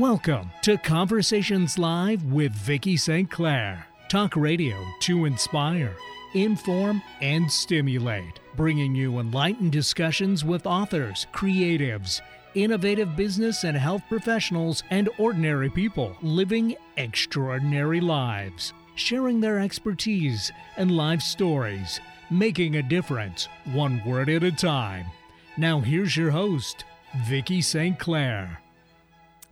Welcome to Conversations Live with Vicki St. Clair. Talk radio to inspire, inform, and stimulate, bringing you enlightened discussions with authors, creatives, innovative business and health professionals, and ordinary people living extraordinary lives, sharing their expertise and life stories, making a difference one word at a time. Now here's your host, Vicki St. Clair.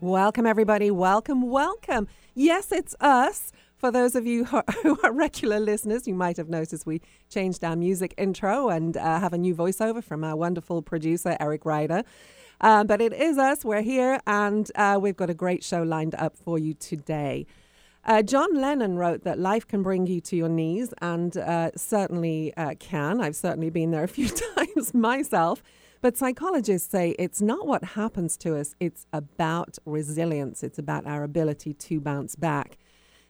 Welcome, everybody. Welcome, welcome. Yes, it's us. For those of you who are regular listeners, you might have noticed we changed our music intro and uh, have a new voiceover from our wonderful producer, Eric Ryder. Uh, but it is us. We're here, and uh, we've got a great show lined up for you today. Uh, John Lennon wrote that life can bring you to your knees, and uh, certainly uh, can. I've certainly been there a few times myself. But psychologists say it's not what happens to us, it's about resilience, it's about our ability to bounce back.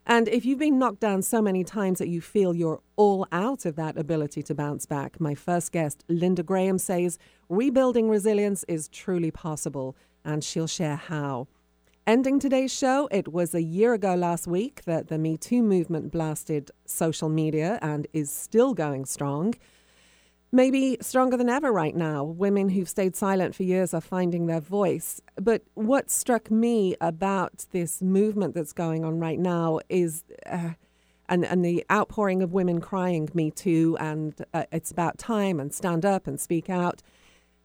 And if you've been knocked down so many times that you feel you're all out of that ability to bounce back, my first guest, Linda Graham, says rebuilding resilience is truly possible, and she'll share how. Ending today's show, it was a year ago last week that the Me Too movement blasted social media and is still going strong maybe stronger than ever right now. Women who've stayed silent for years are finding their voice. But what struck me about this movement that's going on right now is. Uh, and, and the outpouring of women crying, Me Too, and uh, it's about time, and stand up and speak out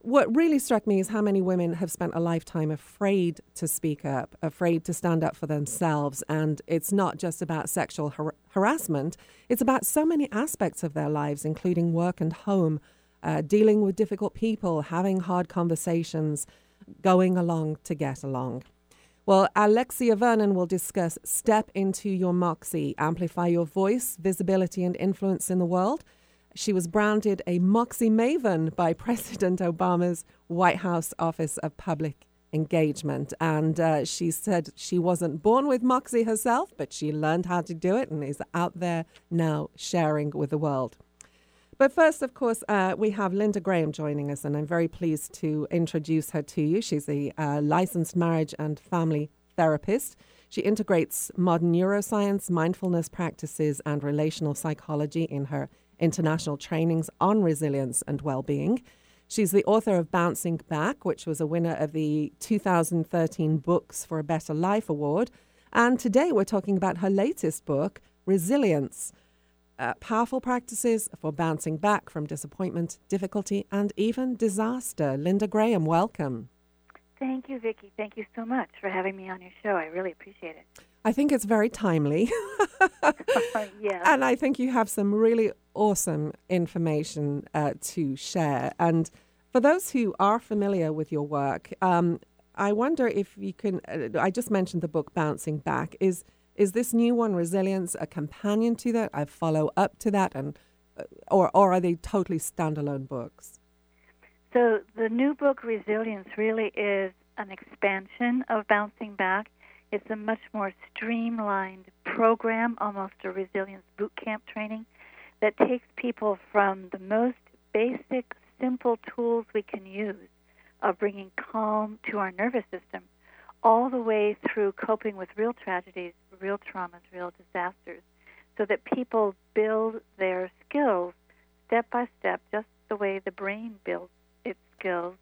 what really struck me is how many women have spent a lifetime afraid to speak up, afraid to stand up for themselves. And it's not just about sexual har- harassment, it's about so many aspects of their lives, including work and home, uh, dealing with difficult people, having hard conversations, going along to get along. Well, Alexia Vernon will discuss Step into Your Moxie, Amplify Your Voice, Visibility and Influence in the World. She was branded a Moxie Maven by President Obama's White House Office of Public Engagement. And uh, she said she wasn't born with Moxie herself, but she learned how to do it and is out there now sharing with the world. But first, of course, uh, we have Linda Graham joining us, and I'm very pleased to introduce her to you. She's a uh, licensed marriage and family therapist. She integrates modern neuroscience, mindfulness practices, and relational psychology in her international trainings on resilience and well-being. She's the author of Bouncing Back, which was a winner of the 2013 Books for a Better Life Award. And today we're talking about her latest book, Resilience uh, Powerful Practices for Bouncing Back from Disappointment, Difficulty, and even Disaster. Linda Graham, welcome. Thank you, Vicki. Thank you so much for having me on your show. I really appreciate it. I think it's very timely. yeah. And I think you have some really awesome information uh, to share. And for those who are familiar with your work, um, I wonder if you can. Uh, I just mentioned the book Bouncing Back. Is is this new one, Resilience, a companion to that? A follow up to that, and uh, or or are they totally standalone books? So the new book, Resilience, really is an expansion of Bouncing Back. It's a much more streamlined program, almost a resilience boot camp training that takes people from the most basic, simple tools we can use of bringing calm to our nervous system all the way through coping with real tragedies, real traumas, real disasters, so that people build their skills step by step, just the way the brain builds its skills,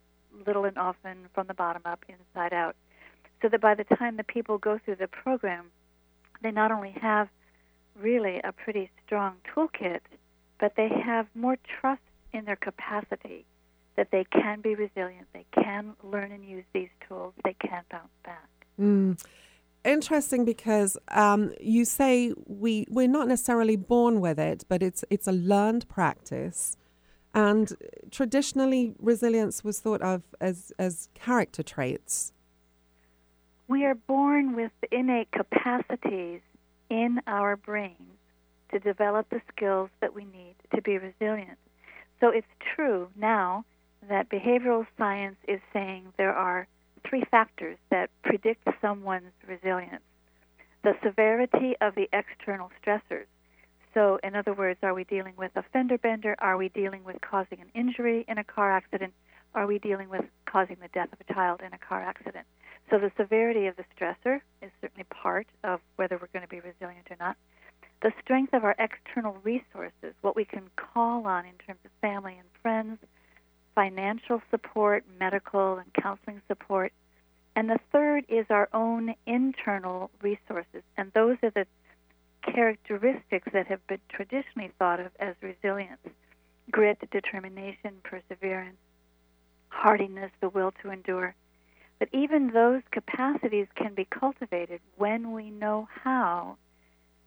little and often from the bottom up, inside out so that by the time the people go through the program, they not only have really a pretty strong toolkit, but they have more trust in their capacity that they can be resilient, they can learn and use these tools, they can bounce back. Mm. Interesting because um, you say we we're not necessarily born with it, but it's it's a learned practice, and traditionally resilience was thought of as as character traits we are born with innate capacities in our brains to develop the skills that we need to be resilient. So it's true now that behavioral science is saying there are three factors that predict someone's resilience the severity of the external stressors. So, in other words, are we dealing with a fender bender? Are we dealing with causing an injury in a car accident? Are we dealing with causing the death of a child in a car accident? So the severity of the stressor is certainly part of whether we're going to be resilient or not. The strength of our external resources, what we can call on in terms of family and friends, financial support, medical and counseling support. And the third is our own internal resources. And those are the characteristics that have been traditionally thought of as resilience grit, determination, perseverance, hardiness, the will to endure. But even those capacities can be cultivated when we know how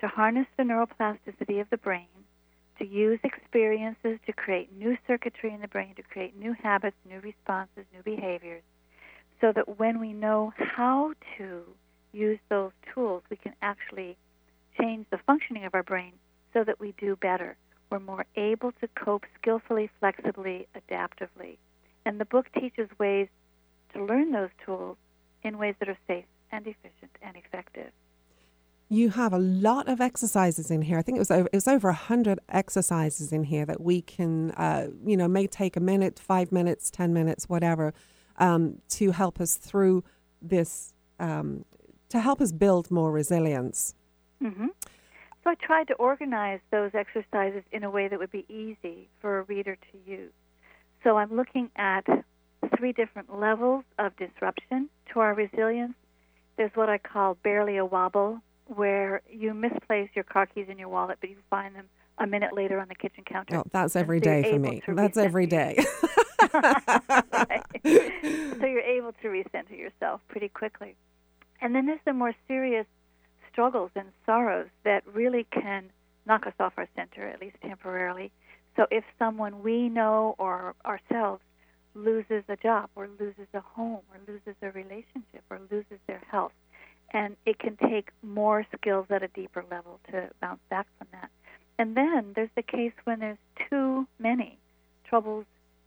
to harness the neuroplasticity of the brain, to use experiences to create new circuitry in the brain, to create new habits, new responses, new behaviors, so that when we know how to use those tools, we can actually change the functioning of our brain so that we do better. We're more able to cope skillfully, flexibly, adaptively. And the book teaches ways to learn those tools in ways that are safe and efficient and effective. You have a lot of exercises in here. I think it was over, it was over hundred exercises in here that we can, uh, you know, may take a minute, five minutes, ten minutes, whatever, um, to help us through this, um, to help us build more resilience. Mm-hmm. So I tried to organize those exercises in a way that would be easy for a reader to use. So I'm looking at three different levels of disruption to our resilience. There's what I call barely a wobble, where you misplace your car keys in your wallet, but you find them a minute later on the kitchen counter. Oh, that's every so day for me. That's every day. right. So you're able to recenter yourself pretty quickly. And then there's the more serious struggles and sorrows that really can knock us off our center, at least temporarily. So if someone we know or ourselves loses a job or loses a home or loses a relationship or loses their health, and it can take more skills at a deeper level to bounce back from that. And then there's the case when there's too many troubles,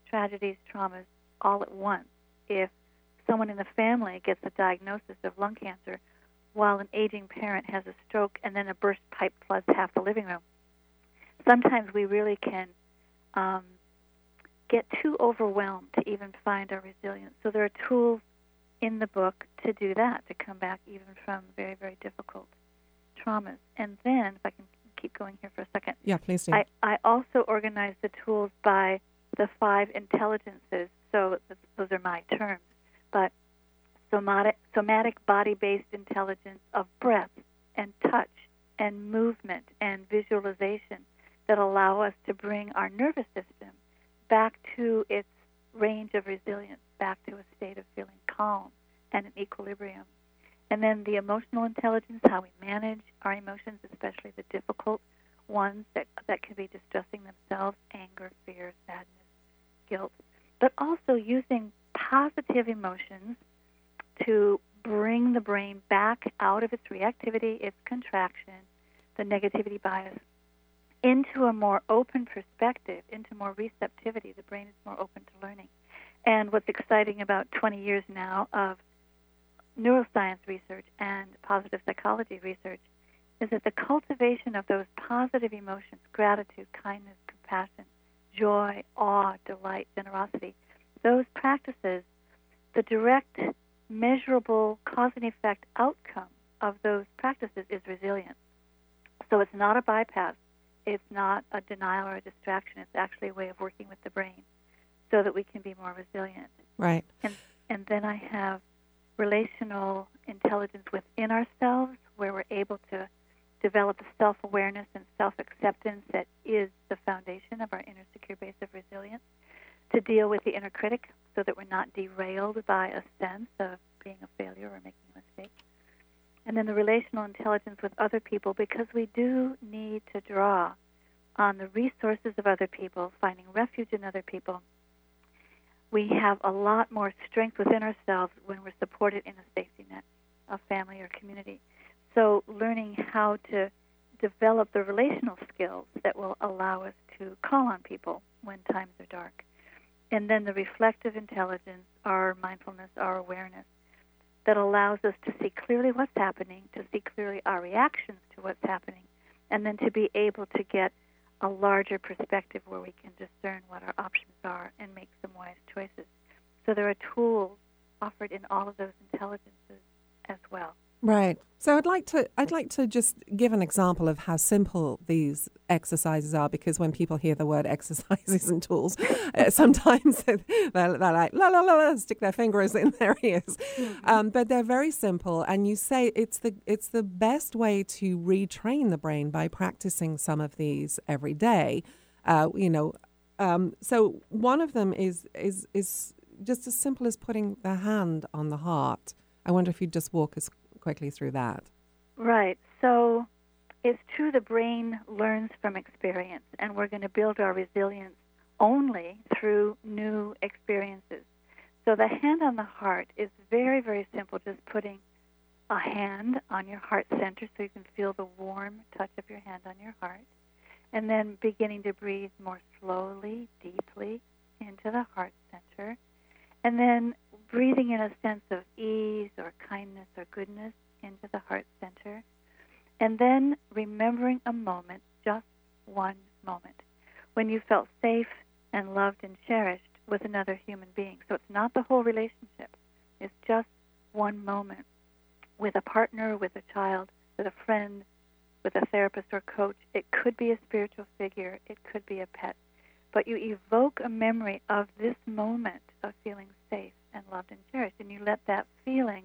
tragedies, traumas all at once. If someone in the family gets a diagnosis of lung cancer, while an aging parent has a stroke and then a burst pipe floods half the living room. Sometimes we really can um, get too overwhelmed to even find our resilience. So there are tools in the book to do that, to come back even from very, very difficult traumas. And then, if I can keep going here for a second. Yeah, please do. I, I also organize the tools by the five intelligences. So those are my terms. But somatic, somatic body based intelligence of breath and touch and movement and visualization that allow us to bring our nervous system back to its range of resilience, back to a state of feeling calm and an equilibrium. And then the emotional intelligence, how we manage our emotions, especially the difficult ones that, that can be distressing themselves anger, fear, sadness, guilt. But also using positive emotions to bring the brain back out of its reactivity, its contraction, the negativity bias, into a more open perspective, into more receptivity. The brain is more open to learning. And what's exciting about 20 years now of neuroscience research and positive psychology research is that the cultivation of those positive emotions gratitude, kindness, compassion, joy, awe, delight, generosity those practices, the direct measurable cause and effect outcome of those practices is resilience. So it's not a bypass, it's not a denial or a distraction, it's actually a way of working with the brain so that we can be more resilient. Right. And and then I have relational intelligence within ourselves where we're able to develop the self-awareness and self-acceptance that is the foundation of our inner secure base of resilience to deal with the inner critic so that we're not derailed by a sense of being a failure or making a mistake. And then the relational intelligence with other people because we do need to draw on the resources of other people, finding refuge in other people. We have a lot more strength within ourselves when we're supported in a safety net of family or community. So, learning how to develop the relational skills that will allow us to call on people when times are dark and then the reflective intelligence, our mindfulness, our awareness, that allows us to see clearly what's happening, to see clearly our reactions to what's happening, and then to be able to get a larger perspective where we can discern what our options are and make some wise choices. So there are tools offered in all of those intelligences as well. Right. So I'd like to I'd like to just give an example of how simple these exercises are because when people hear the word exercises and tools, uh, sometimes they're, they're, like la la la la stick their fingers in their ears, mm-hmm. um, but they're very simple. And you say it's the it's the best way to retrain the brain by practicing some of these every day. Uh, you know, um, so one of them is is is just as simple as putting the hand on the heart. I wonder if you'd just walk us quickly through that. Right. So it's true the brain learns from experience, and we're going to build our resilience only through new experiences. So the hand on the heart is very, very simple, just putting a hand on your heart center so you can feel the warm touch of your hand on your heart. And then beginning to breathe more slowly, deeply into the heart center. And then breathing in a sense of ease or kindness or goodness into the heart center. And then remembering a moment, just one moment, when you felt safe and loved and cherished with another human being. So it's not the whole relationship, it's just one moment with a partner, with a child, with a friend, with a therapist or coach. It could be a spiritual figure, it could be a pet. But you evoke a memory of this moment of feeling safe and loved and cherished, and you let that feeling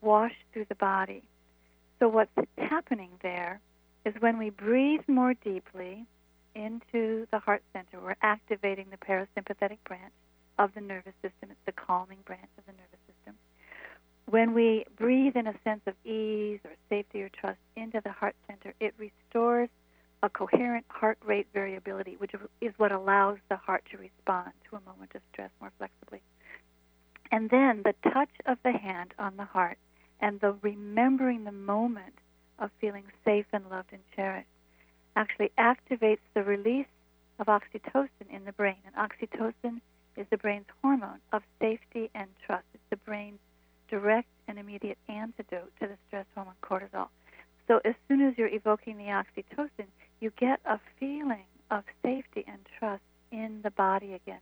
wash through the body. So, what's happening there is when we breathe more deeply into the heart center, we're activating the parasympathetic branch of the nervous system. It's the calming branch of the nervous system. When we breathe in a sense of ease or safety or trust into the heart center, it restores a coherent heart rate variability, which is what allows the heart to respond to a moment of stress more flexibly. And then the touch of the hand on the heart and the remembering the moment of feeling safe and loved and cherished actually activates the release of oxytocin in the brain. And oxytocin is the brain's hormone of safety and trust. It's the brain's direct and immediate antidote to the stress hormone cortisol. So as soon as you're evoking the oxytocin, you get a feeling of safety and trust in the body again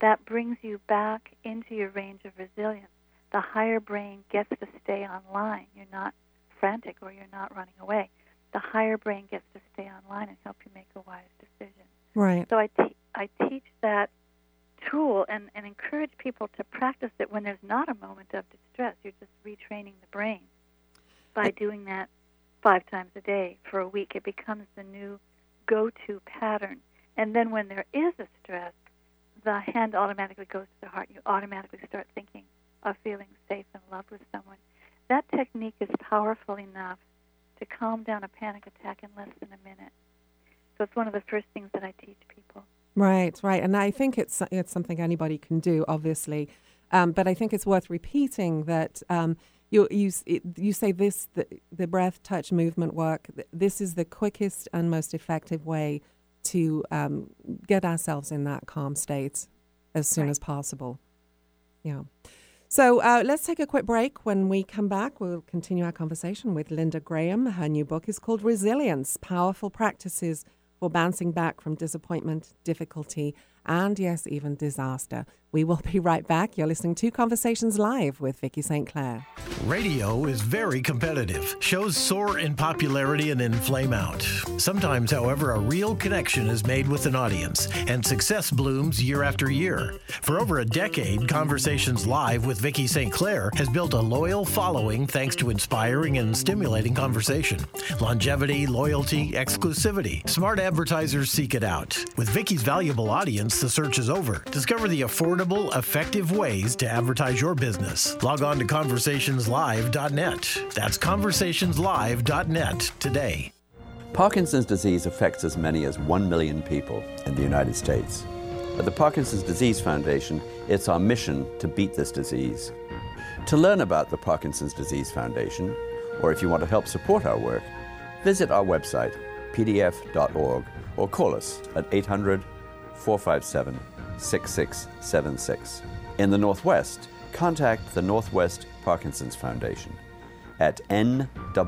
that brings you back into your range of resilience. The higher brain gets to stay online. You're not frantic or you're not running away. The higher brain gets to stay online and help you make a wise decision. Right. So I, te- I teach that tool and, and encourage people to practice it when there's not a moment of distress. You're just retraining the brain by doing that five times a day for a week. It becomes the new go to pattern. And then when there is a stress, the hand automatically goes to the heart. You automatically start thinking of feeling safe and loved with someone. That technique is powerful enough to calm down a panic attack in less than a minute. So it's one of the first things that I teach people. Right, right, and I think it's it's something anybody can do, obviously, um, but I think it's worth repeating that um, you you you say this the, the breath, touch, movement work. This is the quickest and most effective way to um, get ourselves in that calm state as soon right. as possible. Yeah. So uh, let's take a quick break. When we come back, we'll continue our conversation with Linda Graham. Her new book is called Resilience Powerful Practices for Bouncing Back from Disappointment, Difficulty, and yes, even disaster. We will be right back. You're listening to Conversations Live with Vicki St. Clair. Radio is very competitive. Shows soar in popularity and then flame out. Sometimes, however, a real connection is made with an audience, and success blooms year after year. For over a decade, Conversations Live with Vicki St. Clair has built a loyal following thanks to inspiring and stimulating conversation. Longevity, loyalty, exclusivity. Smart advertisers seek it out. With Vicki's valuable audience, the search is over. Discover the affordable affordable, effective ways to advertise your business. Log on to conversationslive.net. That's conversationslive.net today. Parkinson's disease affects as many as 1 million people in the United States. At the Parkinson's Disease Foundation, it's our mission to beat this disease. To learn about the Parkinson's Disease Foundation, or if you want to help support our work, visit our website, pdf.org, or call us at 800 457 6676. In the Northwest, contact the Northwest Parkinson's Foundation at nwpf.org.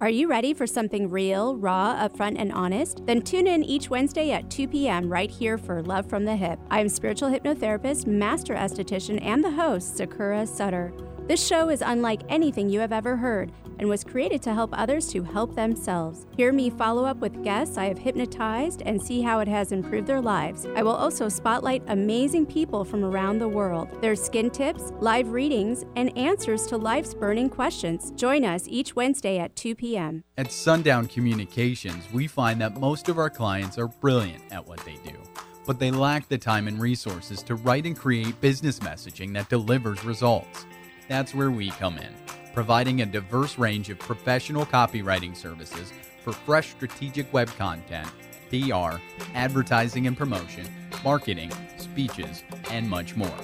Are you ready for something real, raw, upfront, and honest? Then tune in each Wednesday at 2 p.m. right here for Love from the Hip. I am spiritual hypnotherapist, master esthetician, and the host, Sakura Sutter. This show is unlike anything you have ever heard and was created to help others to help themselves. Hear me follow up with guests I have hypnotized and see how it has improved their lives. I will also spotlight amazing people from around the world, their skin tips, live readings, and answers to life's burning questions. Join us each Wednesday at 2 p.m. At Sundown Communications, we find that most of our clients are brilliant at what they do but they lack the time and resources to write and create business messaging that delivers results. That's where we come in, providing a diverse range of professional copywriting services for fresh strategic web content, PR, advertising and promotion, marketing, speeches, and much more.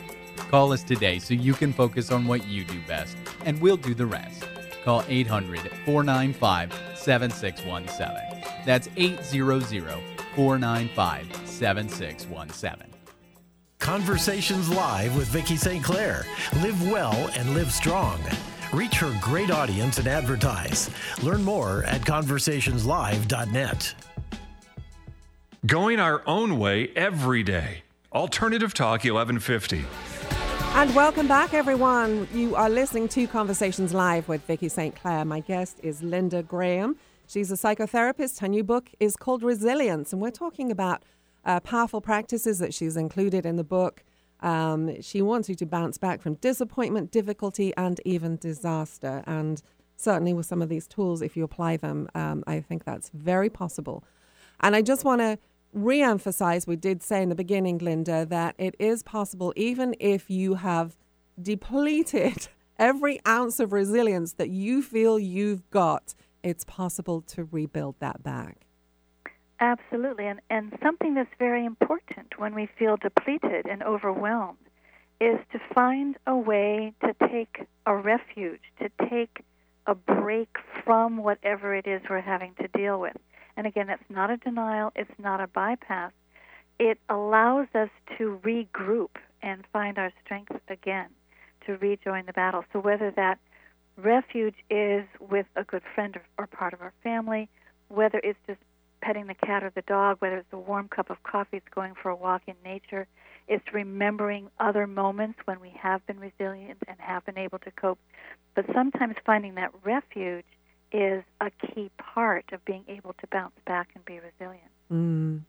Call us today so you can focus on what you do best, and we'll do the rest. Call 800 495 7617. That's 800 495 7617. Conversations Live with Vicki St. Clair. Live well and live strong. Reach her great audience and advertise. Learn more at conversationslive.net. Going our own way every day. Alternative Talk 1150. And welcome back, everyone. You are listening to Conversations Live with Vicki St. Clair. My guest is Linda Graham. She's a psychotherapist. Her new book is called Resilience, and we're talking about uh, powerful practices that she's included in the book. Um, she wants you to bounce back from disappointment, difficulty, and even disaster. And certainly with some of these tools, if you apply them, um, I think that's very possible. And I just want to re emphasize we did say in the beginning, Linda, that it is possible, even if you have depleted every ounce of resilience that you feel you've got, it's possible to rebuild that back. Absolutely. And, and something that's very important when we feel depleted and overwhelmed is to find a way to take a refuge, to take a break from whatever it is we're having to deal with. And again, it's not a denial, it's not a bypass. It allows us to regroup and find our strength again, to rejoin the battle. So whether that refuge is with a good friend or, or part of our family, whether it's just petting the cat or the dog, whether it's a warm cup of coffee, it's going for a walk in nature, it's remembering other moments when we have been resilient and have been able to cope. But sometimes finding that refuge is a key part of being able to bounce back and be resilient. Mm.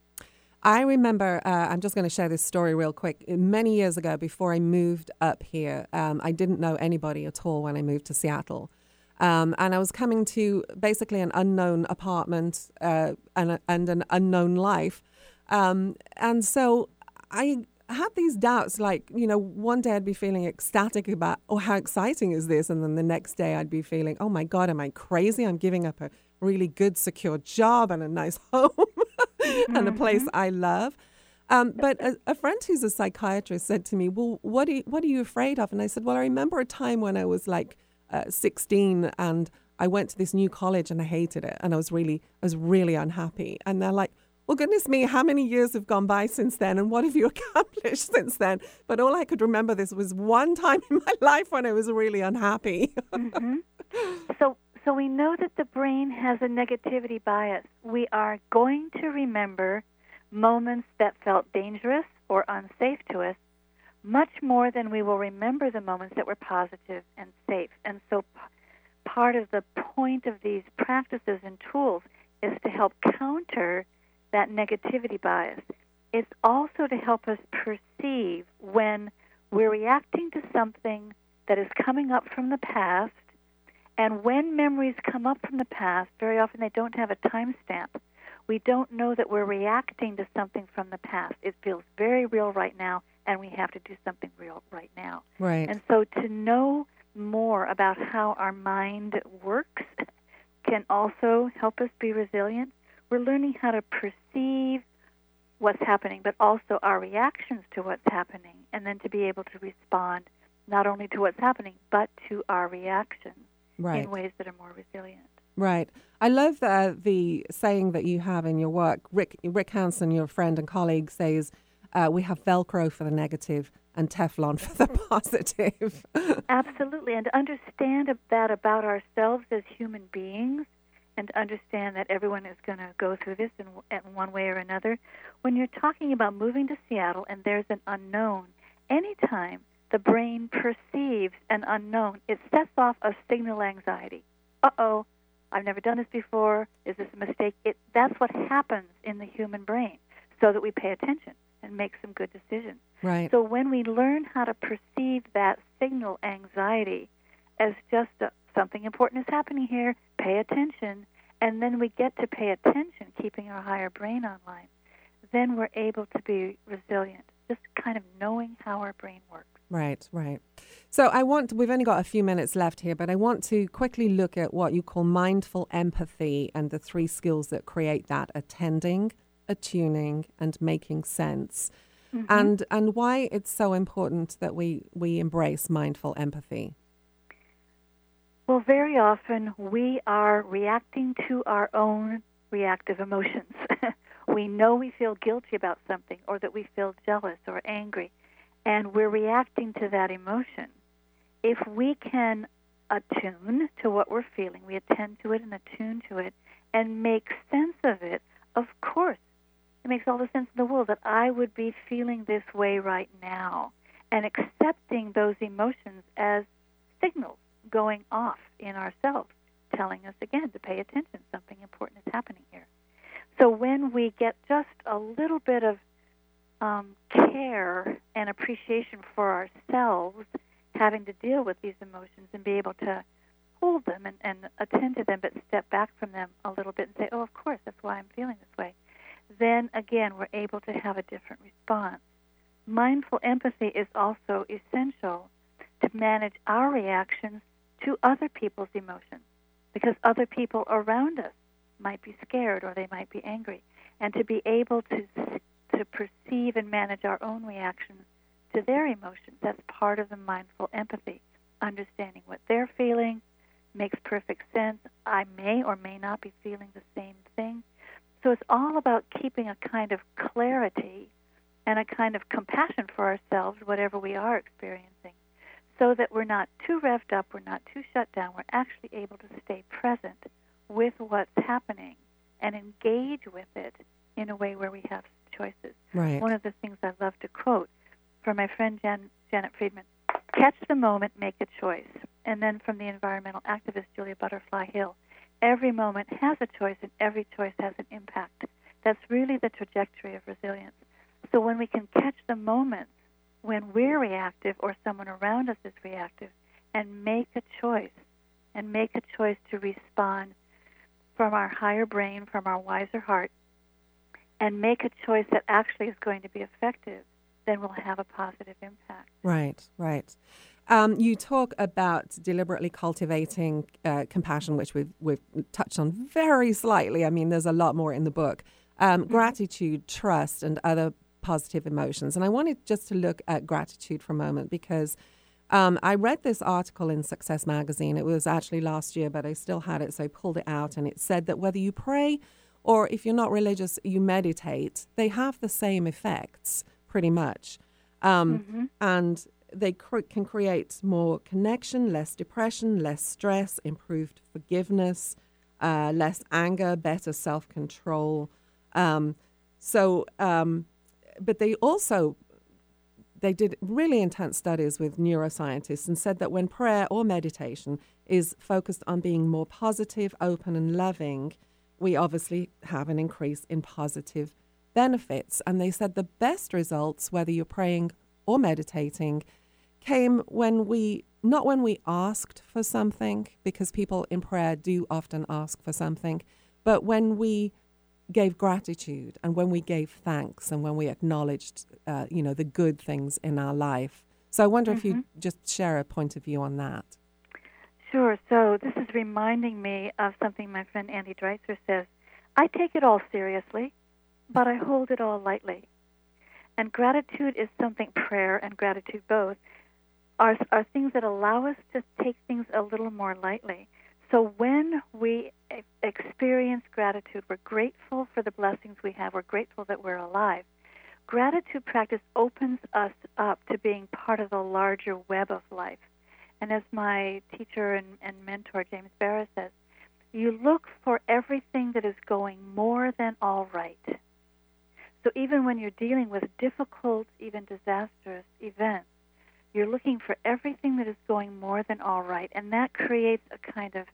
I remember, uh, I'm just going to share this story real quick. Many years ago, before I moved up here, um, I didn't know anybody at all when I moved to Seattle. Um, and I was coming to basically an unknown apartment uh, and, and an unknown life. Um, and so I had these doubts like, you know, one day I'd be feeling ecstatic about, oh, how exciting is this? And then the next day I'd be feeling, oh my God, am I crazy? I'm giving up a really good, secure job and a nice home and a place mm-hmm. I love. Um, but a, a, friend who's a psychiatrist said to me, well, what you, what are you afraid of? And I said, well, I remember a time when I was like, uh, 16 and I went to this new college and I hated it and I was really I was really unhappy. And they're like well goodness me how many years have gone by since then and what have you accomplished since then? But all I could remember this was one time in my life when I was really unhappy. Mm-hmm. so so we know that the brain has a negativity bias. We are going to remember moments that felt dangerous or unsafe to us much more than we will remember the moments that were positive and safe. And so, p- part of the point of these practices and tools is to help counter that negativity bias. It's also to help us perceive when we're reacting to something that is coming up from the past. And when memories come up from the past, very often they don't have a timestamp. We don't know that we're reacting to something from the past. It feels very real right now, and we have to do something real right now. Right. And so to know more about how our mind works can also help us be resilient. We're learning how to perceive what's happening, but also our reactions to what's happening, and then to be able to respond not only to what's happening, but to our reactions right. in ways that are more resilient. Right. I love the, the saying that you have in your work. Rick, Rick Hanson, your friend and colleague, says, uh, we have Velcro for the negative and Teflon for the positive. Absolutely. And understand that about ourselves as human beings and understand that everyone is going to go through this in, in one way or another. When you're talking about moving to Seattle and there's an unknown, anytime the brain perceives an unknown, it sets off a signal anxiety. Uh oh, I've never done this before. Is this a mistake? It, that's what happens in the human brain so that we pay attention and make some good decisions. Right. So when we learn how to perceive that signal anxiety as just a, something important is happening here, pay attention, and then we get to pay attention, keeping our higher brain online, then we're able to be resilient, just kind of knowing how our brain works. Right, right. So I want, we've only got a few minutes left here, but I want to quickly look at what you call mindful empathy and the three skills that create that attending, attuning, and making sense. Mm-hmm. And and why it's so important that we, we embrace mindful empathy. Well, very often we are reacting to our own reactive emotions. we know we feel guilty about something or that we feel jealous or angry and we're reacting to that emotion. If we can attune to what we're feeling, we attend to it and attune to it and make sense of it, of course, makes all the sense in the world that I would be feeling this way right now and accepting those emotions as signals going off in ourselves, telling us again to pay attention, something important is happening here. So when we get just a little bit of um, care and appreciation for ourselves having to deal with these emotions and be able to hold them and, and attend to them, but step back from them a little bit and say, oh, of course, that's why I'm feeling this way. Then again, we're able to have a different response. Mindful empathy is also essential to manage our reactions to other people's emotions because other people around us might be scared or they might be angry. And to be able to to perceive and manage our own reactions to their emotions. That's part of the mindful empathy. Understanding what they're feeling makes perfect sense. I may or may not be feeling the same thing. So it's all about keeping a kind of clarity and a kind of compassion for ourselves, whatever we are experiencing, so that we're not too revved up, we're not too shut down, we're actually able to stay present with what's happening and engage with it in a way where we have choices. Right. One of the things I love to quote from my friend Jan, Janet Friedman catch the moment, make a choice. And then from the environmental activist Julia Butterfly Hill, every moment has a choice and every choice has an impact. That's really the trajectory of resilience. So when we can catch the moments when we're reactive or someone around us is reactive and make a choice and make a choice to respond from our higher brain, from our wiser heart, and make a choice that actually is going to be effective, then we'll have a positive impact. Right, right. Um, you talk about deliberately cultivating uh, compassion, which we've, we've touched on very slightly. I mean, there's a lot more in the book. Um, mm-hmm. Gratitude, trust, and other positive emotions. And I wanted just to look at gratitude for a moment because um, I read this article in Success Magazine. It was actually last year, but I still had it, so I pulled it out. And it said that whether you pray or if you're not religious, you meditate, they have the same effects pretty much. Um, mm-hmm. And they cr- can create more connection, less depression, less stress, improved forgiveness, uh, less anger, better self control. Um, so, um, but they also they did really intense studies with neuroscientists and said that when prayer or meditation is focused on being more positive, open, and loving, we obviously have an increase in positive benefits. And they said the best results, whether you're praying or meditating, came when we, not when we asked for something, because people in prayer do often ask for something, but when we gave gratitude and when we gave thanks and when we acknowledged, uh, you know, the good things in our life. So I wonder mm-hmm. if you just share a point of view on that. Sure. So this is reminding me of something my friend Andy Dreitcer says. I take it all seriously, but I hold it all lightly. And gratitude is something, prayer and gratitude both, are, are things that allow us to take things a little more lightly. So when we experience gratitude, we're grateful for the blessings we have, we're grateful that we're alive. Gratitude practice opens us up to being part of the larger web of life. And as my teacher and, and mentor, James Baraz, says, you look for everything that is going more than all right. So even when you're dealing with difficult, even disastrous events, you're looking for everything that is going more than all right, and that creates a kind of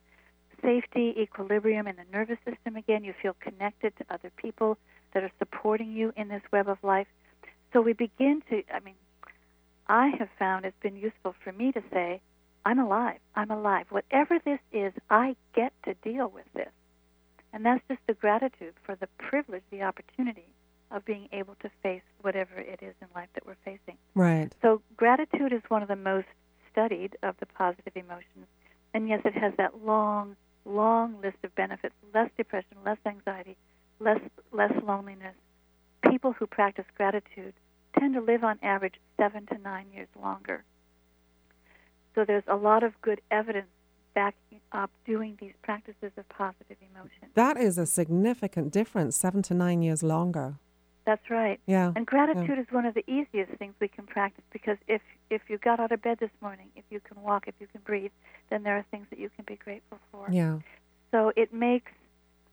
safety, equilibrium in the nervous system again. You feel connected to other people that are supporting you in this web of life. So we begin to, I mean, I have found it's been useful for me to say, I'm alive. I'm alive. Whatever this is, I get to deal with this. And that's just the gratitude for the privilege, the opportunity of being able to face whatever it is in life that we're facing. Right. So gratitude is one of the most studied of the positive emotions. And yes, it has that long, long list of benefits less depression, less anxiety, less, less loneliness. People who practice gratitude tend to live on average seven to nine years longer. So there's a lot of good evidence backing up doing these practices of positive emotion. That is a significant difference, seven to nine years longer. That's right. Yeah. And gratitude is one of the easiest things we can practice because if if you got out of bed this morning, if you can walk, if you can breathe, then there are things that you can be grateful for. Yeah. So it makes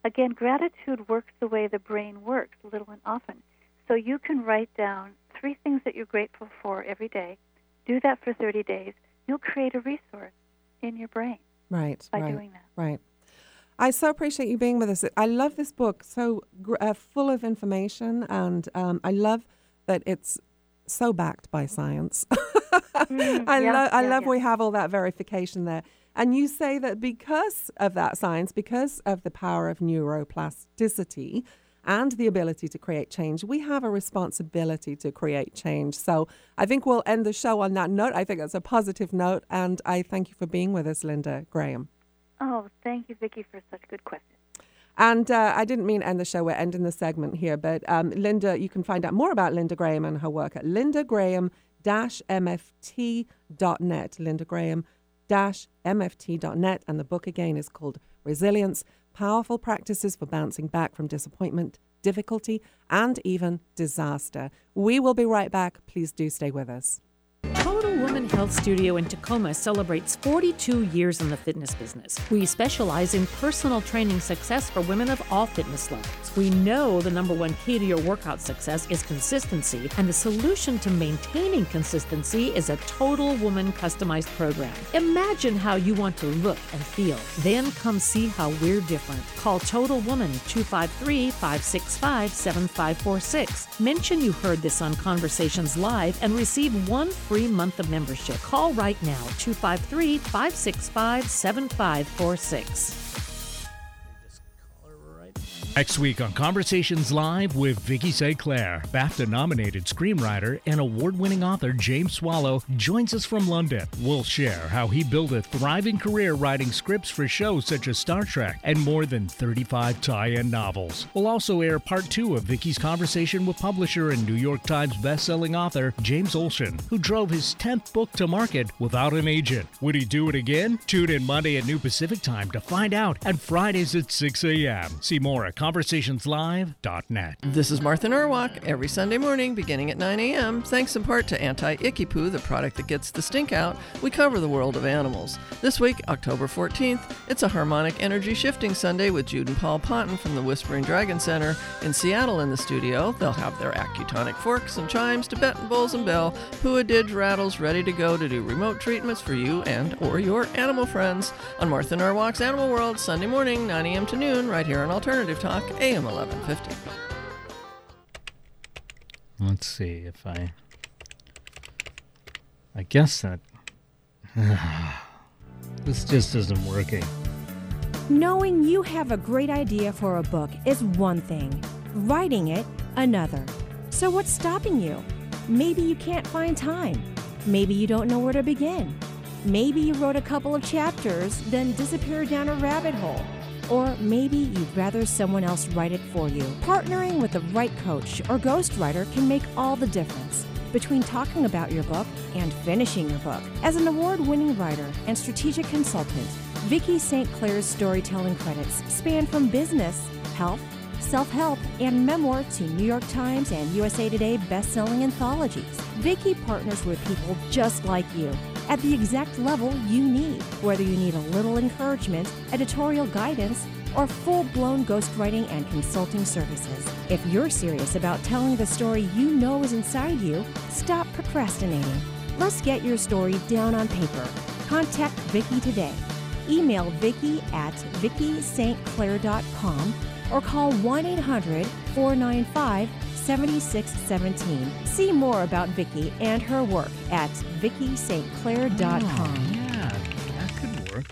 again gratitude works the way the brain works, little and often. So you can write down three things that you're grateful for every day. Do that for 30 days. You'll create a resource in your brain Right. by right. doing that. Right. I so appreciate you being with us. I love this book, so gr- uh, full of information, and um, I love that it's so backed by science. Mm, I, yeah, lo- I yeah, love yeah. we have all that verification there. And you say that because of that science, because of the power of neuroplasticity and the ability to create change, we have a responsibility to create change. So I think we'll end the show on that note. I think that's a positive note. And I thank you for being with us, Linda Graham. Oh, thank you, Vicki, for such a good questions. And uh, I didn't mean end the show. We're ending the segment here. But um, Linda, you can find out more about Linda Graham and her work at lindagraham-mft.net. Linda Graham-mft.net. And the book again is called Resilience: Powerful Practices for Bouncing Back from Disappointment, Difficulty, and even Disaster. We will be right back. Please do stay with us. Total Woman Health Studio in Tacoma celebrates 42 years in the fitness business. We specialize in personal training success for women of all fitness levels. We know the number one key to your workout success is consistency, and the solution to maintaining consistency is a Total Woman customized program. Imagine how you want to look and feel, then come see how we're different. Call Total Woman 253 565 7546. Mention you heard this on Conversations Live and receive one free month of membership. Call right now 253 565 7546. Next week on Conversations Live with Vicki St. Clair, BAFTA nominated screenwriter and award winning author James Swallow joins us from London. We'll share how he built a thriving career writing scripts for shows such as Star Trek and more than 35 tie in novels. We'll also air part two of Vicki's conversation with publisher and New York Times bestselling author James Olshan, who drove his 10th book to market without an agent. Would he do it again? Tune in Monday at New Pacific Time to find out, and Fridays at 6 a.m. See more at conversationslive.net. This is Martha Norwalk every Sunday morning beginning at 9 a.m. Thanks in part to Anti Icky Poo, the product that gets the stink out. We cover the world of animals. This week, October 14th, it's a harmonic energy shifting Sunday with Jude and Paul Ponton from the Whispering Dragon Center in Seattle in the studio. They'll have their acutonic forks and chimes, Tibetan bowls and bell, Pua Didge rattles ready to go to do remote treatments for you and or your animal friends on Martha Norwalk's Animal World Sunday morning, 9 a.m. to noon, right here on Alternative Talk, AM 1150. Let's see if I. I guess that. this just isn't working. Knowing you have a great idea for a book is one thing, writing it, another. So, what's stopping you? Maybe you can't find time. Maybe you don't know where to begin. Maybe you wrote a couple of chapters, then disappeared down a rabbit hole. Or maybe you'd rather someone else write it for you. Partnering with the right coach or ghostwriter can make all the difference between talking about your book and finishing your book. As an award winning writer and strategic consultant, Vicki St. Clair's storytelling credits span from business, health, self help, and memoir to New York Times and USA Today best selling anthologies. Vicki partners with people just like you at the exact level you need. Whether you need a little encouragement, editorial guidance, or full blown ghostwriting and consulting services. If you're serious about telling the story you know is inside you, stop procrastinating. Let's get your story down on paper. Contact Vicki today. Email Vicki at VickiSt.Clair.com or call 1 800 495 7617. See more about Vicki and her work at VickiSt.Clair.com. Oh, yeah, that could work.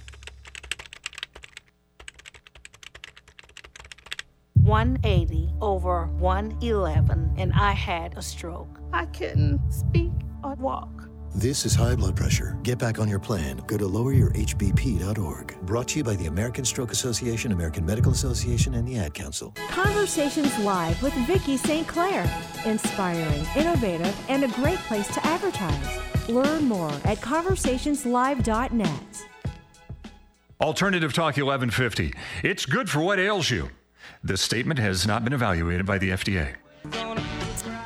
180 over 111, and I had a stroke. I couldn't speak or walk. This is high blood pressure. Get back on your plan. Go to loweryourhbp.org. Brought to you by the American Stroke Association, American Medical Association, and the Ad Council. Conversations Live with Vicki St. Clair. Inspiring, innovative, and a great place to advertise. Learn more at conversationslive.net. Alternative Talk 1150. It's good for what ails you. This statement has not been evaluated by the FDA.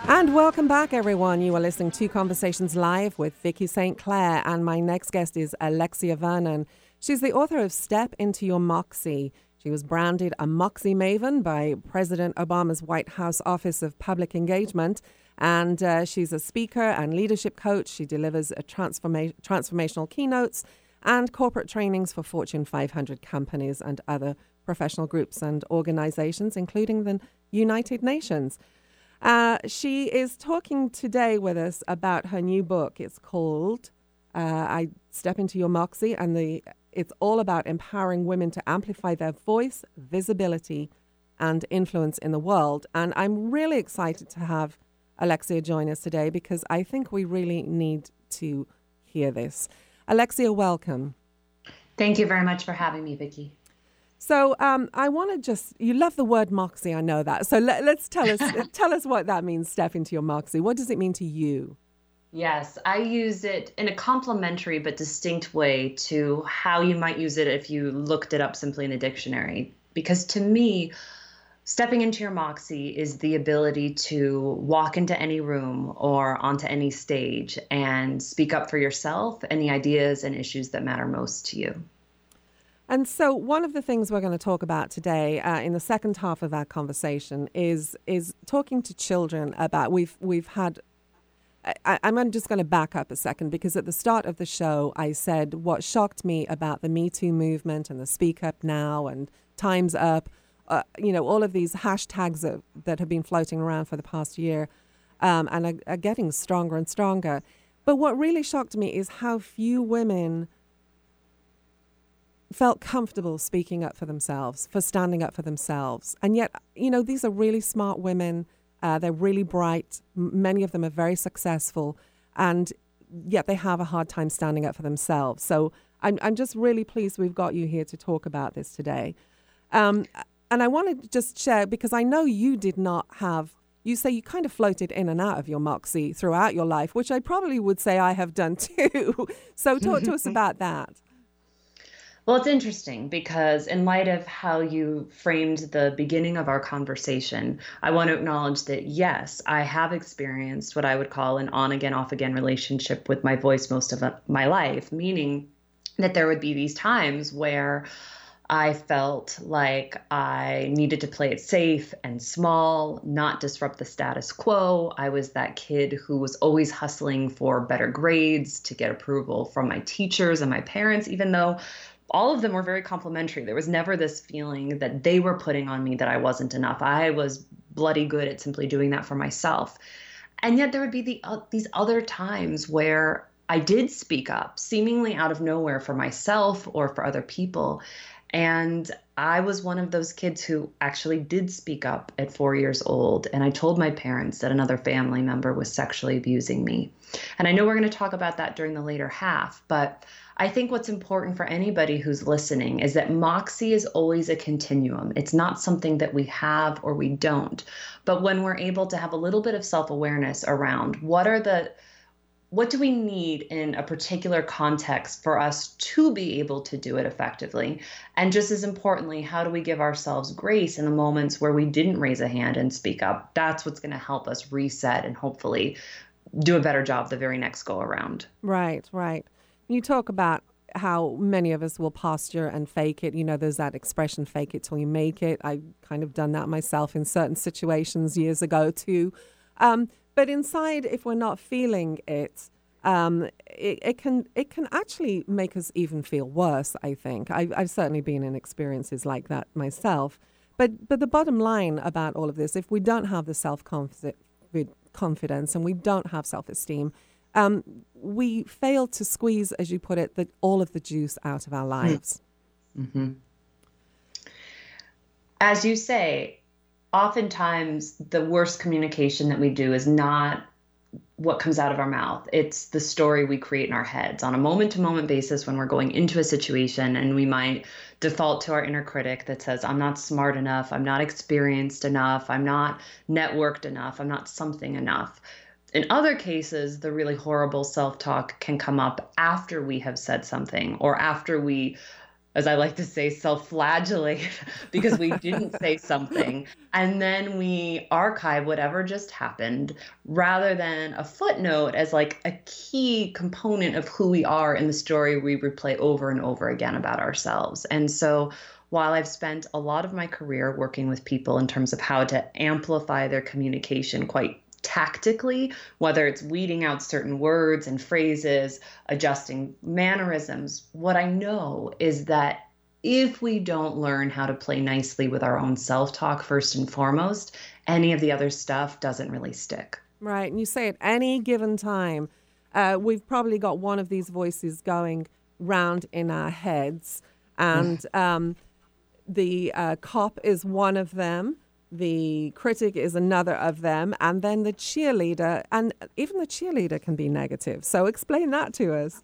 And welcome back, everyone. You are listening to Conversations Live with Vicki St. Clair, and my next guest is Alexia Vernon. She's the author of Step Into Your Moxie. She was branded a Moxie Maven by President Obama's White House Office of Public Engagement, and uh, she's a speaker and leadership coach. She delivers transforma- transformational keynotes and corporate trainings for Fortune 500 companies and other professional groups and organizations, including the United Nations. Uh, she is talking today with us about her new book. It's called uh, "I Step Into Your Moxie," and the it's all about empowering women to amplify their voice, visibility, and influence in the world. And I'm really excited to have Alexia join us today because I think we really need to hear this. Alexia, welcome. Thank you very much for having me, Vicki. So um, I want to just, you love the word moxie, I know that. So let, us tell us, tell us what that means, step into your moxie. What does it mean to you? Yes, I use it in a complementary but distinct way to how you might use it if you looked it up simply in a dictionary. Because to me, stepping into your moxie is the ability to walk into any room or onto any stage and speak up for yourself and the ideas and issues that matter most to you. And so, one of the things we're going to talk about today, uh, in the second half of our conversation, is is talking to children about. We've we've had. I, I'm just going to back up a second because at the start of the show, I said what shocked me about the Me Too movement and the Speak Up Now and Times Up, uh, you know, all of these hashtags that, that have been floating around for the past year um, and are, are getting stronger and stronger. But what really shocked me is how few women felt comfortable speaking up for themselves, for standing up for themselves. And yet, you know, these are really smart women. Uh, they're really bright. M- many of them are very successful. And yet they have a hard time standing up for themselves. So I'm, I'm just really pleased we've got you here to talk about this today. Um, and I want to just share, because I know you did not have, you say you kind of floated in and out of your moxie throughout your life, which I probably would say I have done too. so talk to us about that. Well, it's interesting because, in light of how you framed the beginning of our conversation, I want to acknowledge that yes, I have experienced what I would call an on again, off again relationship with my voice most of uh, my life, meaning that there would be these times where I felt like I needed to play it safe and small, not disrupt the status quo. I was that kid who was always hustling for better grades to get approval from my teachers and my parents, even though all of them were very complimentary. There was never this feeling that they were putting on me that I wasn't enough. I was bloody good at simply doing that for myself. And yet there would be the, uh, these other times where I did speak up, seemingly out of nowhere for myself or for other people. And I was one of those kids who actually did speak up at four years old. And I told my parents that another family member was sexually abusing me. And I know we're going to talk about that during the later half, but I think what's important for anybody who's listening is that moxie is always a continuum. It's not something that we have or we don't. But when we're able to have a little bit of self awareness around what are the what do we need in a particular context for us to be able to do it effectively? And just as importantly, how do we give ourselves grace in the moments where we didn't raise a hand and speak up? That's what's going to help us reset and hopefully do a better job the very next go around. Right, right. You talk about how many of us will posture and fake it. You know, there's that expression, fake it till you make it. I kind of done that myself in certain situations years ago too. Um, but inside, if we're not feeling it, um, it, it, can it can actually make us even feel worse. I think I've, I've certainly been in experiences like that myself. But but the bottom line about all of this, if we don't have the self confidence and we don't have self esteem, um, we fail to squeeze, as you put it, the, all of the juice out of our lives. Mm-hmm. As you say, oftentimes the worst communication that we do is not what comes out of our mouth. It's the story we create in our heads on a moment to moment basis when we're going into a situation and we might default to our inner critic that says, I'm not smart enough, I'm not experienced enough, I'm not networked enough, I'm not something enough. In other cases, the really horrible self talk can come up after we have said something or after we as I like to say, self flagellate because we didn't say something. And then we archive whatever just happened rather than a footnote as like a key component of who we are in the story we replay over and over again about ourselves. And so while I've spent a lot of my career working with people in terms of how to amplify their communication quite tactically, whether it's weeding out certain words and phrases, adjusting mannerisms. What I know is that if we don't learn how to play nicely with our own self talk first and foremost, any of the other stuff doesn't really stick. Right. And you say at any given time, uh, we've probably got one of these voices going round in our heads. And um, the uh, cop is one of them the critic is another of them, and then the cheerleader, and even the cheerleader can be negative. So explain that to us.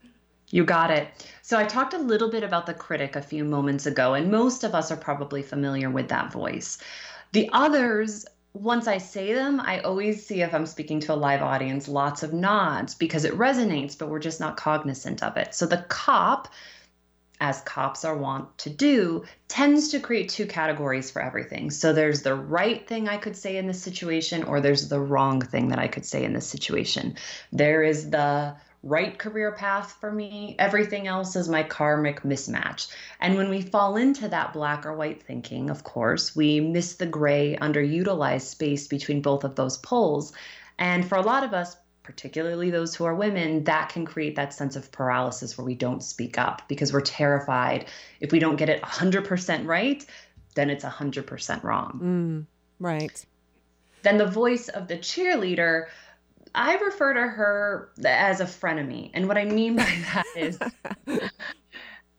You got it. So I talked a little bit about the critic a few moments ago, and most of us are probably familiar with that voice. The others, once I say them, I always see if I'm speaking to a live audience lots of nods because it resonates, but we're just not cognizant of it. So the cop as cops are wont to do, tends to create two categories for everything. So there's the right thing I could say in this situation, or there's the wrong thing that I could say in this situation. There is the right career path for me. Everything else is my karmic mismatch. And when we fall into that black or white thinking, of course, we miss the gray, underutilized space between both of those poles. And for a lot of us, particularly those who are women, that can create that sense of paralysis where we don't speak up because we're terrified. If we don't get it 100% right, then it's 100% wrong. Mm, right. Then the voice of the cheerleader, I refer to her as a frenemy. And what I mean by that is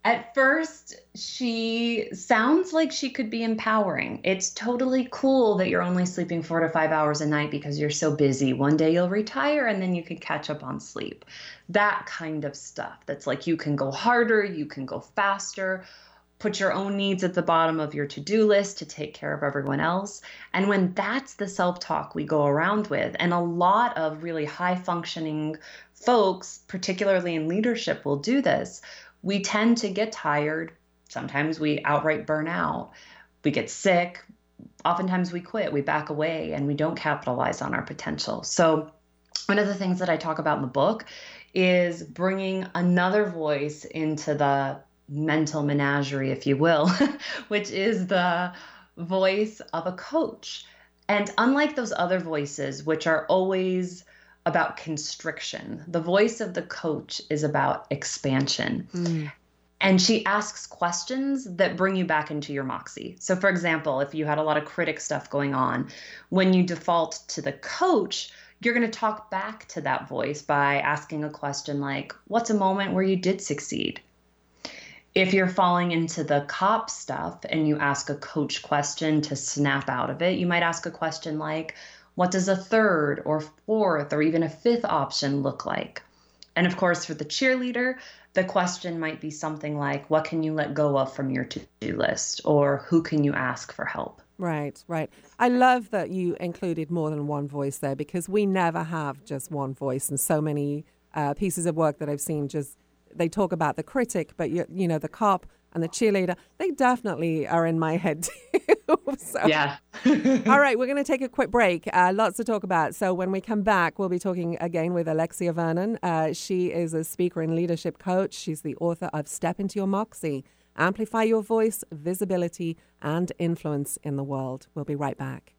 At first, she sounds like she could be empowering. It's totally cool that you're only sleeping four to five hours a night because you're so busy. One day you'll retire and then you can catch up on sleep. That kind of stuff. That's like you can go harder, you can go faster, put your own needs at the bottom of your to do list to take care of everyone else. And when that's the self talk we go around with, and a lot of really high functioning folks, particularly in leadership, will do this we tend to get tired. Sometimes we outright burn out. We get sick. Oftentimes we quit, we back away, and we don't capitalize on our potential. So, one of the things that I talk about in the book is bringing another voice into the mental menagerie, if you will, which is the voice of a coach. And unlike those other voices, which are always about constriction. The voice of the coach is about expansion. Mm. And she asks questions that bring you back into your moxie. So, for example, if you had a lot of critic stuff going on, when you default to the coach, you're going to talk back to that voice by asking a question like, What's a moment where you did succeed? If you're falling into the cop stuff and you ask a coach question to snap out of it, you might ask a question like, what does a third or fourth or even a fifth option look like? And of course, for the cheerleader, the question might be something like, What can you let go of from your to do list? Or who can you ask for help? Right, right. I love that you included more than one voice there because we never have just one voice. And so many uh, pieces of work that I've seen just they talk about the critic, but you, you know, the cop and the cheerleader, they definitely are in my head too. so, Yeah. all right, we're going to take a quick break. Uh, lots to talk about. So when we come back, we'll be talking again with Alexia Vernon. Uh, she is a speaker and leadership coach. She's the author of Step Into Your Moxie Amplify Your Voice, Visibility, and Influence in the World. We'll be right back.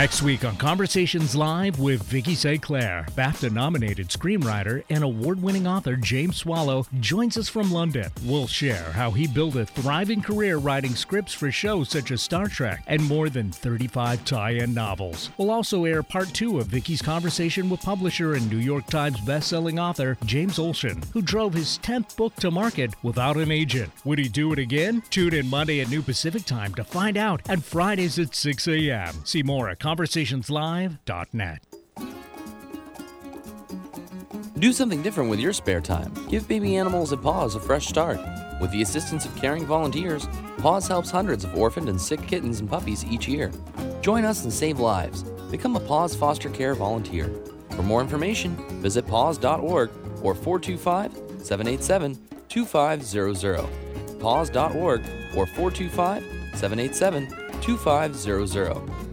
Next week on Conversations Live with Vicki St. Clair, BAFTA nominated screenwriter and award winning author James Swallow joins us from London. We'll share how he built a thriving career writing scripts for shows such as Star Trek and more than 35 tie in novels. We'll also air part two of Vicki's conversation with publisher and New York Times bestselling author James Olson, who drove his 10th book to market without an agent. Would he do it again? Tune in Monday at New Pacific Time to find out, and Fridays at 6 a.m. See more at conversationslive.net. Do something different with your spare time. Give baby animals at Paws a fresh start. With the assistance of caring volunteers, Paws helps hundreds of orphaned and sick kittens and puppies each year. Join us and save lives. Become a Paws foster care volunteer. For more information, visit paws.org or 425 787 2500. Paws.org or 425 787 2500.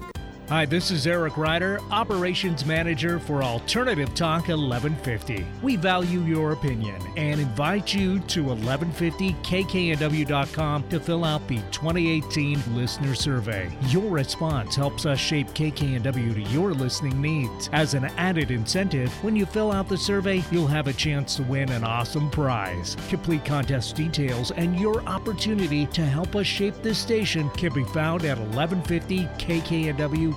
Hi, this is Eric Ryder, Operations Manager for Alternative Talk 1150. We value your opinion and invite you to 1150kknw.com to fill out the 2018 Listener Survey. Your response helps us shape KKNW to your listening needs. As an added incentive, when you fill out the survey, you'll have a chance to win an awesome prize. Complete contest details and your opportunity to help us shape this station can be found at 1150kknw.com.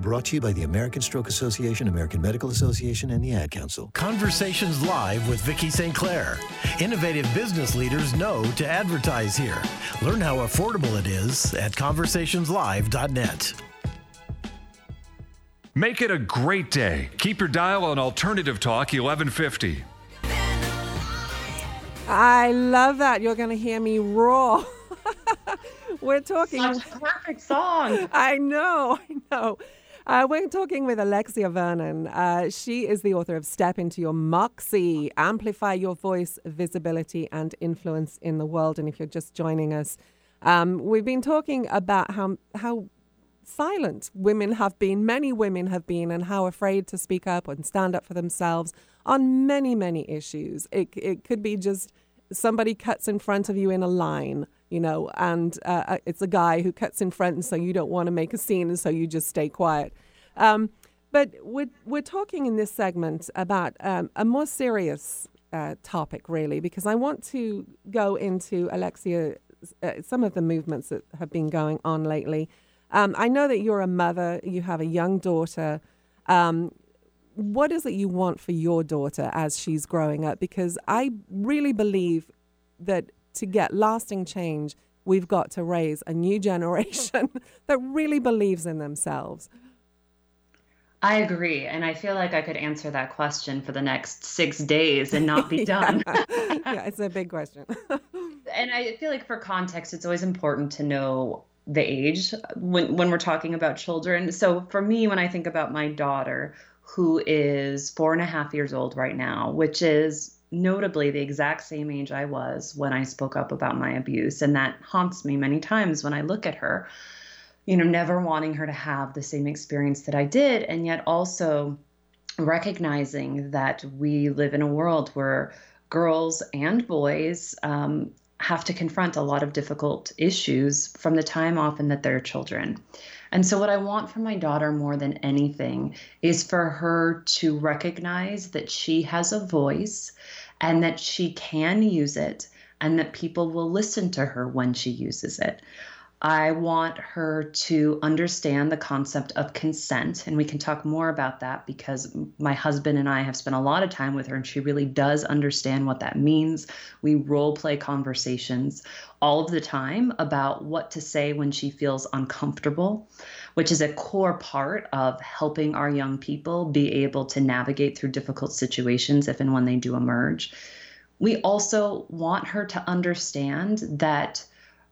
Brought to you by the American Stroke Association, American Medical Association, and the Ad Council. Conversations Live with Vicki St. Clair. Innovative business leaders know to advertise here. Learn how affordable it is at conversationslive.net. Make it a great day. Keep your dial on Alternative Talk 1150. I love that. You're going to hear me roar. We're talking. Such a perfect song. I know, I know. Uh, we're talking with Alexia Vernon. Uh, she is the author of Step Into Your Moxie Amplify Your Voice, Visibility, and Influence in the World. And if you're just joining us, um, we've been talking about how, how silent women have been, many women have been, and how afraid to speak up and stand up for themselves on many, many issues. It, it could be just somebody cuts in front of you in a line you know, and uh, it's a guy who cuts in front, and so you don't want to make a scene, and so you just stay quiet. Um, but we're, we're talking in this segment about um, a more serious uh, topic, really, because I want to go into Alexia, uh, some of the movements that have been going on lately. Um, I know that you're a mother, you have a young daughter. Um, what is it you want for your daughter as she's growing up? Because I really believe that to get lasting change, we've got to raise a new generation that really believes in themselves. I agree. And I feel like I could answer that question for the next six days and not be done. yeah. yeah, it's a big question. and I feel like for context, it's always important to know the age when, when we're talking about children. So for me, when I think about my daughter, who is four and a half years old right now, which is notably the exact same age I was when I spoke up about my abuse. And that haunts me many times when I look at her, you know, never wanting her to have the same experience that I did, and yet also recognizing that we live in a world where girls and boys um, have to confront a lot of difficult issues from the time often that they're children. And so, what I want for my daughter more than anything is for her to recognize that she has a voice and that she can use it and that people will listen to her when she uses it. I want her to understand the concept of consent. And we can talk more about that because my husband and I have spent a lot of time with her, and she really does understand what that means. We role play conversations all of the time about what to say when she feels uncomfortable, which is a core part of helping our young people be able to navigate through difficult situations if and when they do emerge. We also want her to understand that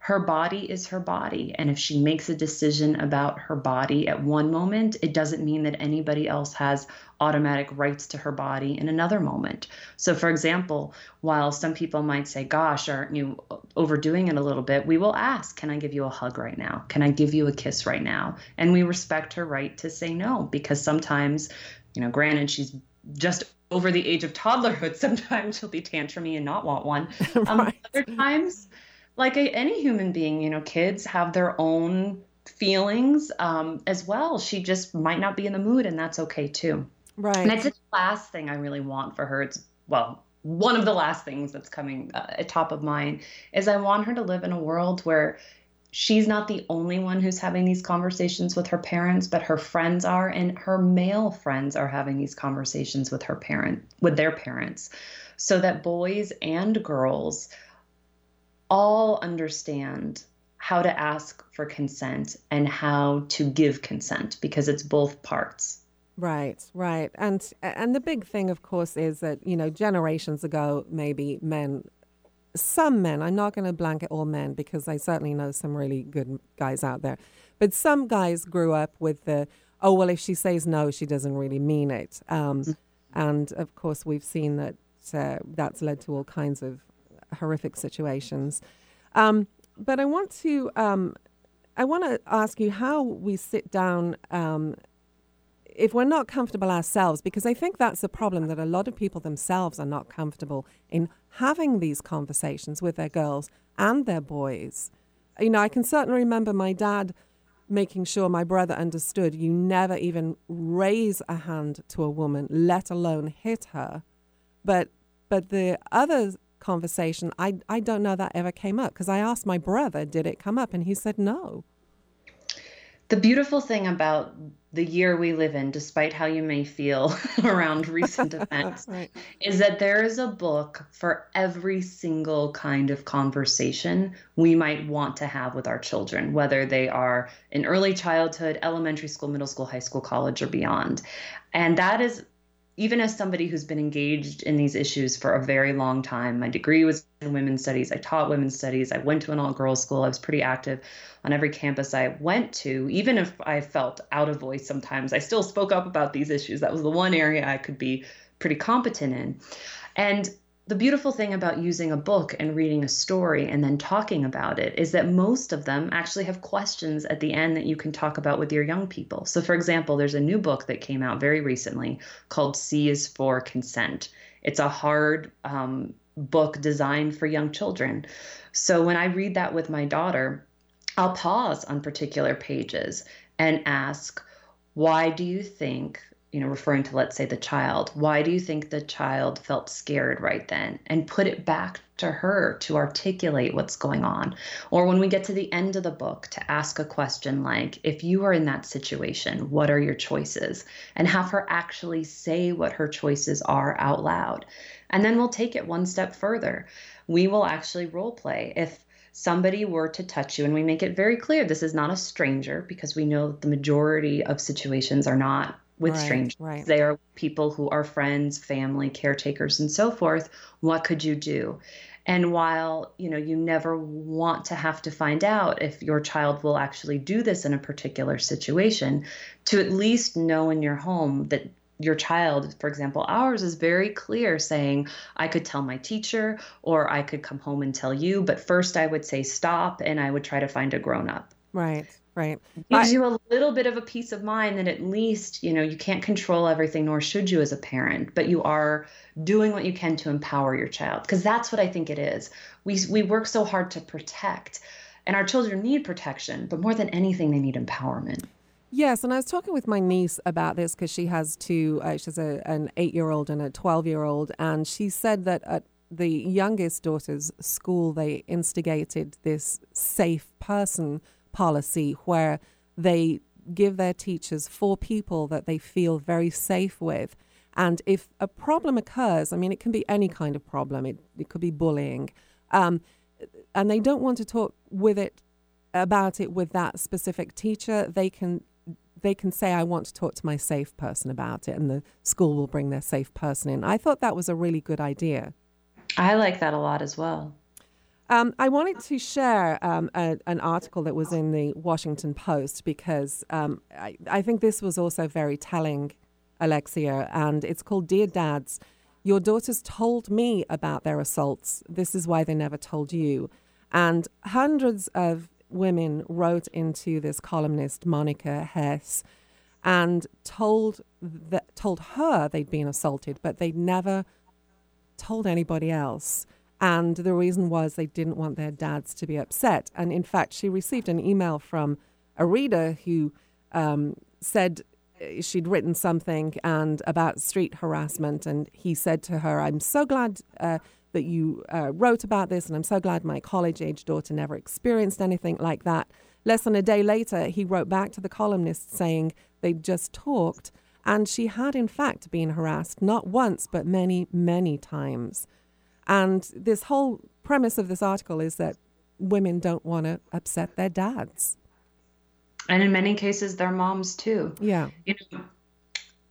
her body is her body. And if she makes a decision about her body at one moment, it doesn't mean that anybody else has automatic rights to her body in another moment. So, for example, while some people might say, Gosh, aren't you overdoing it a little bit? We will ask, Can I give you a hug right now? Can I give you a kiss right now? And we respect her right to say no because sometimes, you know, granted, she's just over the age of toddlerhood. Sometimes she'll be tantrumy and not want one. Um, right. Other times, like a, any human being, you know, kids have their own feelings um, as well. She just might not be in the mood, and that's okay too. Right. And it's the last thing I really want for her. It's, well, one of the last things that's coming uh, at top of mind is I want her to live in a world where she's not the only one who's having these conversations with her parents, but her friends are, and her male friends are having these conversations with her parent, with their parents, so that boys and girls all understand how to ask for consent and how to give consent because it's both parts. Right, right. And and the big thing of course is that, you know, generations ago maybe men some men, I'm not going to blanket all men because I certainly know some really good guys out there. But some guys grew up with the oh well if she says no she doesn't really mean it. Um, mm-hmm. and of course we've seen that uh, that's led to all kinds of horrific situations. Um, but I want to um, I want to ask you how we sit down um, if we're not comfortable ourselves, because I think that's the problem that a lot of people themselves are not comfortable in having these conversations with their girls and their boys. You know, I can certainly remember my dad making sure my brother understood you never even raise a hand to a woman, let alone hit her. But but the other conversation, I, I don't know that ever came up because I asked my brother, did it come up? And he said no. The beautiful thing about the year we live in, despite how you may feel around recent events, right. is that there is a book for every single kind of conversation we might want to have with our children, whether they are in early childhood, elementary school, middle school, high school, college, or beyond. And that is even as somebody who's been engaged in these issues for a very long time, my degree was in women's studies. I taught women's studies. I went to an all girls school. I was pretty active on every campus I went to. Even if I felt out of voice sometimes, I still spoke up about these issues. That was the one area I could be pretty competent in. And the beautiful thing about using a book and reading a story and then talking about it is that most of them actually have questions at the end that you can talk about with your young people. So, for example, there's a new book that came out very recently called C is for Consent. It's a hard um, book designed for young children. So, when I read that with my daughter, I'll pause on particular pages and ask, why do you think you know, referring to, let's say, the child, why do you think the child felt scared right then? And put it back to her to articulate what's going on. Or when we get to the end of the book, to ask a question like, if you are in that situation, what are your choices? And have her actually say what her choices are out loud. And then we'll take it one step further. We will actually role play. If somebody were to touch you, and we make it very clear this is not a stranger because we know that the majority of situations are not with right, strangers. Right. They are people who are friends, family, caretakers, and so forth. What could you do? And while you know you never want to have to find out if your child will actually do this in a particular situation, to at least know in your home that your child, for example, ours is very clear saying, I could tell my teacher or I could come home and tell you, but first I would say stop and I would try to find a grown up. Right. Right. Gives I, you a little bit of a peace of mind that at least, you know, you can't control everything, nor should you as a parent, but you are doing what you can to empower your child. Because that's what I think it is. We, we work so hard to protect, and our children need protection, but more than anything, they need empowerment. Yes, and I was talking with my niece about this because she has two. Uh, she has a, an eight-year-old and a twelve-year-old, and she said that at the youngest daughter's school, they instigated this safe person policy where they give their teachers four people that they feel very safe with. And if a problem occurs, I mean, it can be any kind of problem, it, it could be bullying, um, and they don't want to talk with it about it with that specific teacher, they can they can say, I want to talk to my safe person about it, and the school will bring their safe person in. I thought that was a really good idea. I like that a lot as well. Um, I wanted to share um, a, an article that was in the Washington Post because um, I, I, think this was also very telling, Alexia, and it's called Dear Dads. Your daughters told me about their assaults. This is why they never told you. And hundreds of women wrote into this columnist, Monica Hesse, and told told her they'd been assaulted, but they'd never told anybody else. And the reason was they didn't want their dads to be upset. And in fact, she received an email from a reader who um, said uh, she'd written something and about street harassment, and he said to her, "I'm so glad uh, that you uh, wrote about this, and I'm so glad my college age daughter never experienced anything like that. Less than a day later, he wrote back to the columnist saying they'd just talked, and she had, in fact, been harassed not once, but many, many times. And this whole premise of this article is that women don't want to upset their dads. And in many cases, their moms too. Yeah. You know,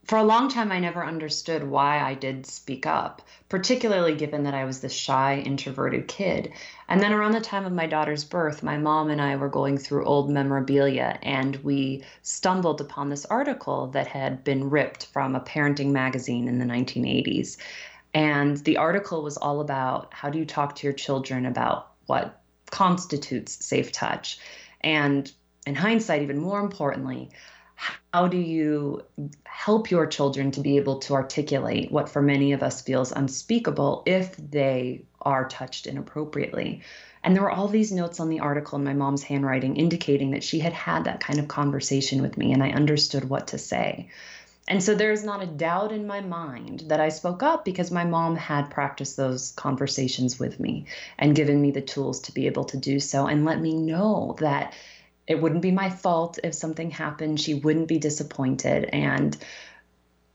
for a long time, I never understood why I did speak up, particularly given that I was this shy, introverted kid. And then around the time of my daughter's birth, my mom and I were going through old memorabilia and we stumbled upon this article that had been ripped from a parenting magazine in the 1980s. And the article was all about how do you talk to your children about what constitutes safe touch. And in hindsight, even more importantly, how do you help your children to be able to articulate what for many of us feels unspeakable if they are touched inappropriately and there were all these notes on the article in my mom's handwriting indicating that she had had that kind of conversation with me and i understood what to say and so there's not a doubt in my mind that I spoke up because my mom had practiced those conversations with me and given me the tools to be able to do so and let me know that it wouldn't be my fault if something happened. She wouldn't be disappointed. And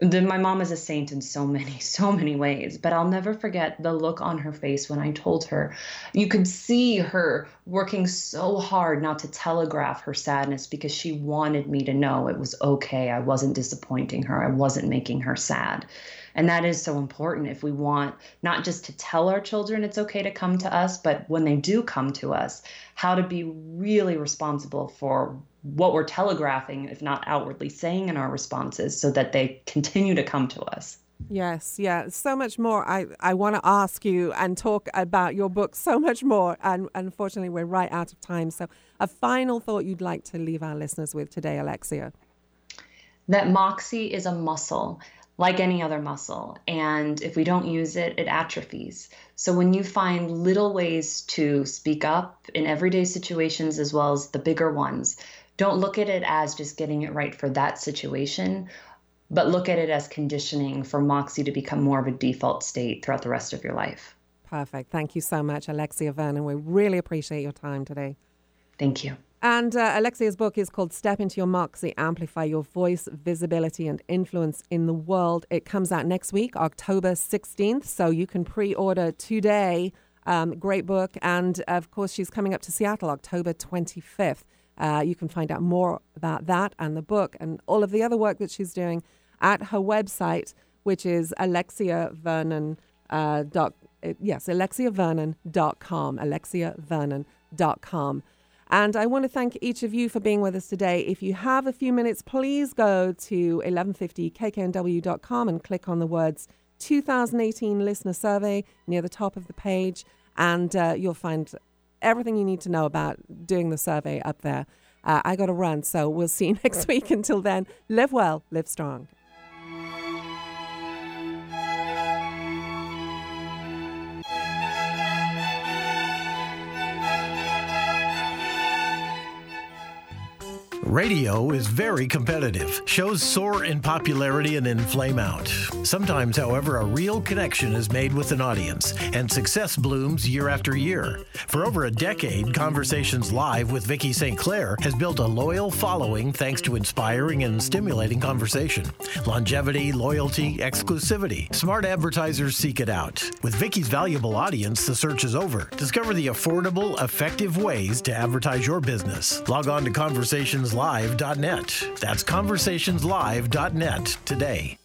then my mom is a saint in so many, so many ways. But I'll never forget the look on her face when I told her. You could see her working so hard not to telegraph her sadness because she wanted me to know it was okay. I wasn't disappointing her, I wasn't making her sad. And that is so important if we want not just to tell our children it's okay to come to us, but when they do come to us, how to be really responsible for what we're telegraphing, if not outwardly saying in our responses, so that they continue to come to us. Yes, yeah, so much more. I, I want to ask you and talk about your book so much more. And unfortunately, we're right out of time. So, a final thought you'd like to leave our listeners with today, Alexia? That moxie is a muscle like any other muscle. And if we don't use it, it atrophies. So when you find little ways to speak up in everyday situations as well as the bigger ones, don't look at it as just getting it right for that situation, but look at it as conditioning for Moxie to become more of a default state throughout the rest of your life. Perfect. Thank you so much, Alexia Vernon. We really appreciate your time today. Thank you. And uh, Alexia's book is called Step Into Your Moxie Amplify Your Voice, Visibility, and Influence in the World. It comes out next week, October 16th. So you can pre order today. Um, great book. And of course, she's coming up to Seattle October 25th. Uh, you can find out more about that and the book and all of the other work that she's doing at her website, which is Alexia Vernon. Uh, dot, yes, alexiavernon.com. Alexiavernon.com. And I want to thank each of you for being with us today. If you have a few minutes, please go to 1150kknw.com and click on the words 2018 listener survey near the top of the page, and uh, you'll find everything you need to know about doing the survey up there. Uh, I got to run, so we'll see you next week. Until then, live well, live strong. Radio is very competitive. Shows soar in popularity and then flame out. Sometimes, however, a real connection is made with an audience, and success blooms year after year. For over a decade, Conversations Live with Vicki St. Clair has built a loyal following thanks to inspiring and stimulating conversation. Longevity, loyalty, exclusivity. Smart advertisers seek it out. With Vicki's valuable audience, the search is over. Discover the affordable, effective ways to advertise your business. Log on to Conversations conversationslive.net. That's conversationslive.net today.